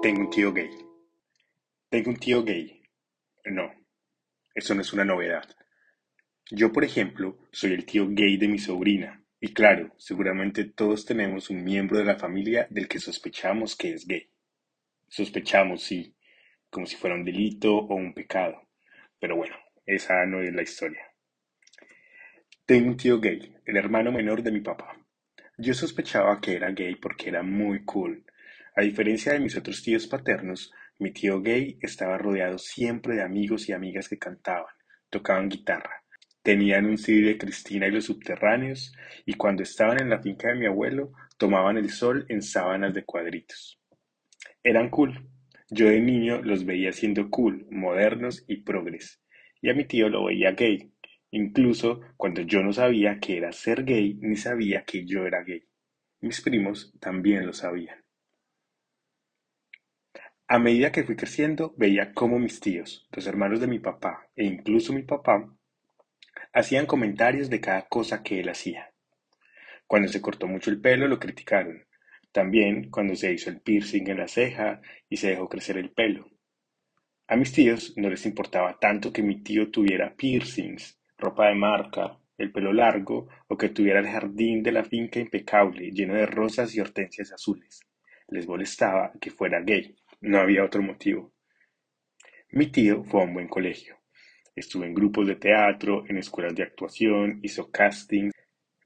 Tengo un tío gay. Tengo un tío gay. No, eso no es una novedad. Yo, por ejemplo, soy el tío gay de mi sobrina. Y claro, seguramente todos tenemos un miembro de la familia del que sospechamos que es gay. Sospechamos, sí, como si fuera un delito o un pecado. Pero bueno, esa no es la historia. Tengo un tío gay, el hermano menor de mi papá. Yo sospechaba que era gay porque era muy cool. A diferencia de mis otros tíos paternos, mi tío gay estaba rodeado siempre de amigos y amigas que cantaban, tocaban guitarra, tenían un CD de Cristina y los subterráneos, y cuando estaban en la finca de mi abuelo, tomaban el sol en sábanas de cuadritos. Eran cool. Yo de niño los veía siendo cool, modernos y progres. Y a mi tío lo veía gay, incluso cuando yo no sabía que era ser gay ni sabía que yo era gay. Mis primos también lo sabían. A medida que fui creciendo, veía cómo mis tíos, los hermanos de mi papá e incluso mi papá, hacían comentarios de cada cosa que él hacía. Cuando se cortó mucho el pelo, lo criticaron. También cuando se hizo el piercing en la ceja y se dejó crecer el pelo. A mis tíos no les importaba tanto que mi tío tuviera piercings, ropa de marca, el pelo largo o que tuviera el jardín de la finca impecable, lleno de rosas y hortensias azules. Les molestaba que fuera gay. No había otro motivo. Mi tío fue a un buen colegio. Estuvo en grupos de teatro, en escuelas de actuación, hizo casting,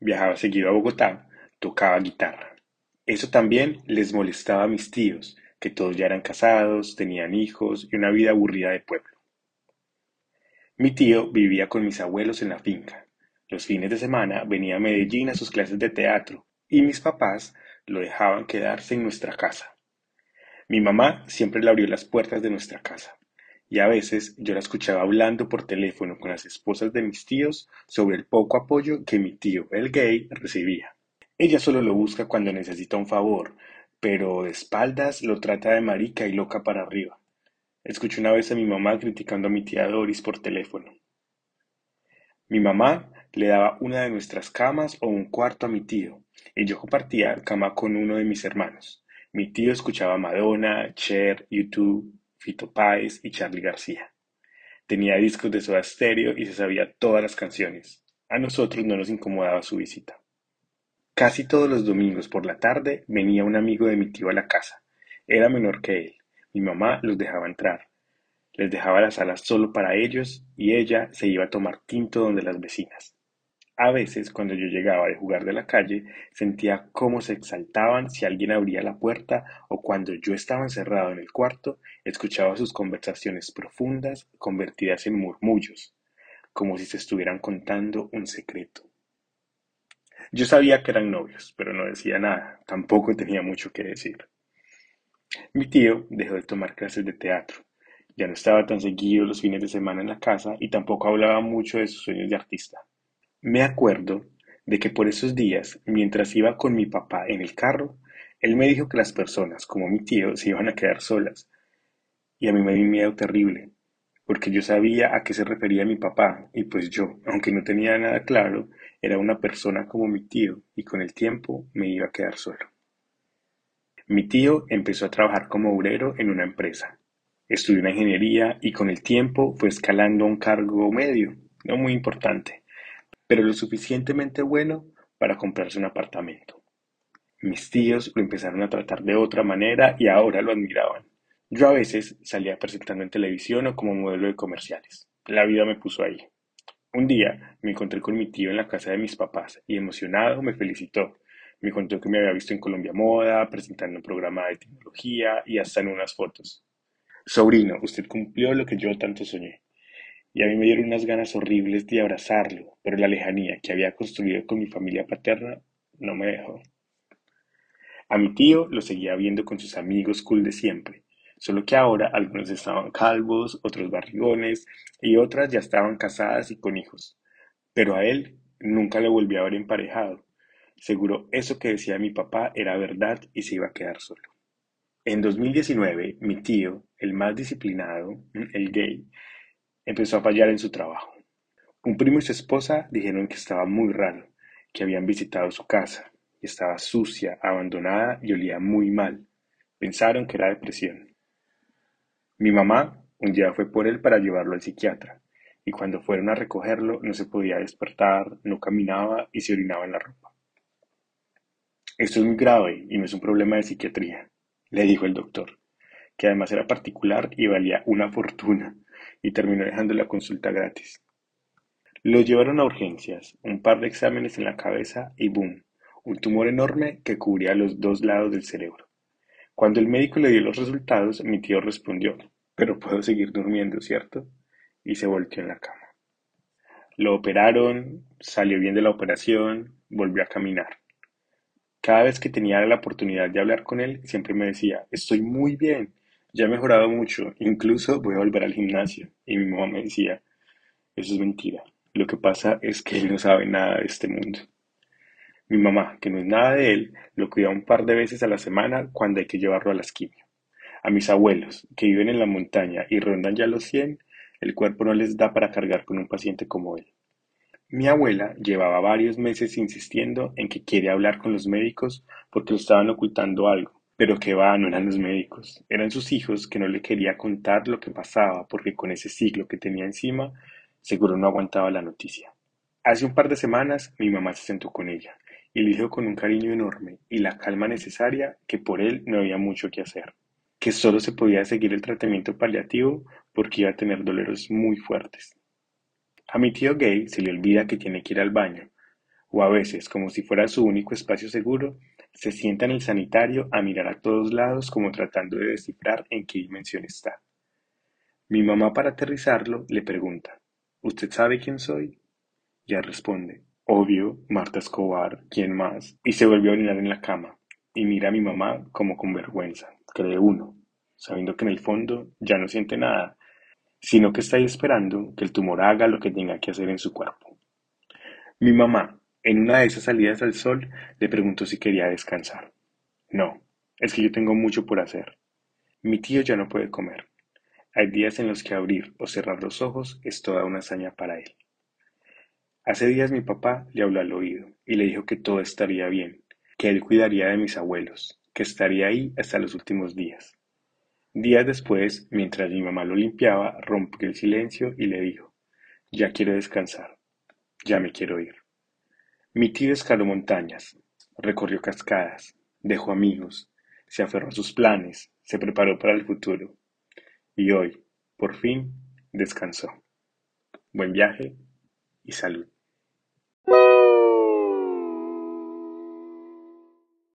viajaba seguido a Bogotá, tocaba guitarra. Eso también les molestaba a mis tíos, que todos ya eran casados, tenían hijos y una vida aburrida de pueblo. Mi tío vivía con mis abuelos en la finca. Los fines de semana venía a Medellín a sus clases de teatro y mis papás lo dejaban quedarse en nuestra casa. Mi mamá siempre le abrió las puertas de nuestra casa, y a veces yo la escuchaba hablando por teléfono con las esposas de mis tíos sobre el poco apoyo que mi tío, el gay, recibía. Ella solo lo busca cuando necesita un favor, pero de espaldas lo trata de marica y loca para arriba. Escuché una vez a mi mamá criticando a mi tía Doris por teléfono. Mi mamá le daba una de nuestras camas o un cuarto a mi tío, y yo compartía cama con uno de mis hermanos. Mi tío escuchaba Madonna, Cher, YouTube, Fito Páez y Charlie García. Tenía discos de Soda Stereo y se sabía todas las canciones. A nosotros no nos incomodaba su visita. Casi todos los domingos por la tarde venía un amigo de mi tío a la casa. Era menor que él. Mi mamá los dejaba entrar. Les dejaba la sala solo para ellos y ella se iba a tomar tinto donde las vecinas. A veces, cuando yo llegaba de jugar de la calle, sentía cómo se exaltaban si alguien abría la puerta o cuando yo estaba encerrado en el cuarto, escuchaba sus conversaciones profundas convertidas en murmullos, como si se estuvieran contando un secreto. Yo sabía que eran novios, pero no decía nada, tampoco tenía mucho que decir. Mi tío dejó de tomar clases de teatro. Ya no estaba tan seguido los fines de semana en la casa y tampoco hablaba mucho de sus sueños de artista. Me acuerdo de que por esos días, mientras iba con mi papá en el carro, él me dijo que las personas, como mi tío, se iban a quedar solas. Y a mí me dio un miedo terrible, porque yo sabía a qué se refería mi papá, y pues yo, aunque no tenía nada claro, era una persona como mi tío, y con el tiempo me iba a quedar solo. Mi tío empezó a trabajar como obrero en una empresa. Estudió ingeniería y con el tiempo fue escalando a un cargo medio, no muy importante pero lo suficientemente bueno para comprarse un apartamento. Mis tíos lo empezaron a tratar de otra manera y ahora lo admiraban. Yo a veces salía presentando en televisión o como modelo de comerciales. La vida me puso ahí. Un día me encontré con mi tío en la casa de mis papás y emocionado me felicitó. Me contó que me había visto en Colombia Moda, presentando un programa de tecnología y hasta en unas fotos. Sobrino, usted cumplió lo que yo tanto soñé y a mí me dieron unas ganas horribles de abrazarlo, pero la lejanía que había construido con mi familia paterna no me dejó. A mi tío lo seguía viendo con sus amigos cool de siempre, solo que ahora algunos estaban calvos, otros barrigones y otras ya estaban casadas y con hijos. Pero a él nunca le volví a ver emparejado. Seguro eso que decía mi papá era verdad y se iba a quedar solo. En 2019, mi tío, el más disciplinado, el gay, empezó a fallar en su trabajo. Un primo y su esposa dijeron que estaba muy raro, que habían visitado su casa, y estaba sucia, abandonada y olía muy mal. Pensaron que era depresión. Mi mamá un día fue por él para llevarlo al psiquiatra, y cuando fueron a recogerlo no se podía despertar, no caminaba y se orinaba en la ropa. Esto es muy grave y no es un problema de psiquiatría, le dijo el doctor, que además era particular y valía una fortuna, y terminó dejando la consulta gratis. Lo llevaron a urgencias, un par de exámenes en la cabeza y boom, un tumor enorme que cubría los dos lados del cerebro. Cuando el médico le dio los resultados, mi tío respondió, pero puedo seguir durmiendo, ¿cierto? Y se volteó en la cama. Lo operaron, salió bien de la operación, volvió a caminar. Cada vez que tenía la oportunidad de hablar con él, siempre me decía, estoy muy bien, ya he mejorado mucho, incluso voy a volver al gimnasio. Y mi mamá me decía, eso es mentira, lo que pasa es que él no sabe nada de este mundo. Mi mamá, que no es nada de él, lo cuida un par de veces a la semana cuando hay que llevarlo a la quimios. A mis abuelos, que viven en la montaña y rondan ya los 100, el cuerpo no les da para cargar con un paciente como él. Mi abuela llevaba varios meses insistiendo en que quiere hablar con los médicos porque le estaban ocultando algo, pero que va, no eran los médicos, eran sus hijos que no le quería contar lo que pasaba porque con ese siglo que tenía encima seguro no aguantaba la noticia. Hace un par de semanas mi mamá se sentó con ella y le dijo con un cariño enorme y la calma necesaria que por él no había mucho que hacer que solo se podía seguir el tratamiento paliativo porque iba a tener dolores muy fuertes. A mi tío gay se le olvida que tiene que ir al baño, o a veces, como si fuera su único espacio seguro, se sienta en el sanitario a mirar a todos lados como tratando de descifrar en qué dimensión está. Mi mamá para aterrizarlo le pregunta, ¿Usted sabe quién soy? Ya responde, obvio, Marta Escobar, ¿quién más? Y se volvió a orinar en la cama, y mira a mi mamá como con vergüenza cree uno, sabiendo que en el fondo ya no siente nada, sino que está esperando que el tumor haga lo que tenga que hacer en su cuerpo. Mi mamá, en una de esas salidas al sol, le preguntó si quería descansar. No, es que yo tengo mucho por hacer. Mi tío ya no puede comer. Hay días en los que abrir o cerrar los ojos es toda una hazaña para él. Hace días mi papá le habló al oído y le dijo que todo estaría bien, que él cuidaría de mis abuelos, que estaría ahí hasta los últimos días. Días después, mientras mi mamá lo limpiaba, rompió el silencio y le dijo, ya quiero descansar, ya me quiero ir. Mi tío escaló montañas, recorrió cascadas, dejó amigos, se aferró a sus planes, se preparó para el futuro. Y hoy, por fin, descansó. Buen viaje y salud.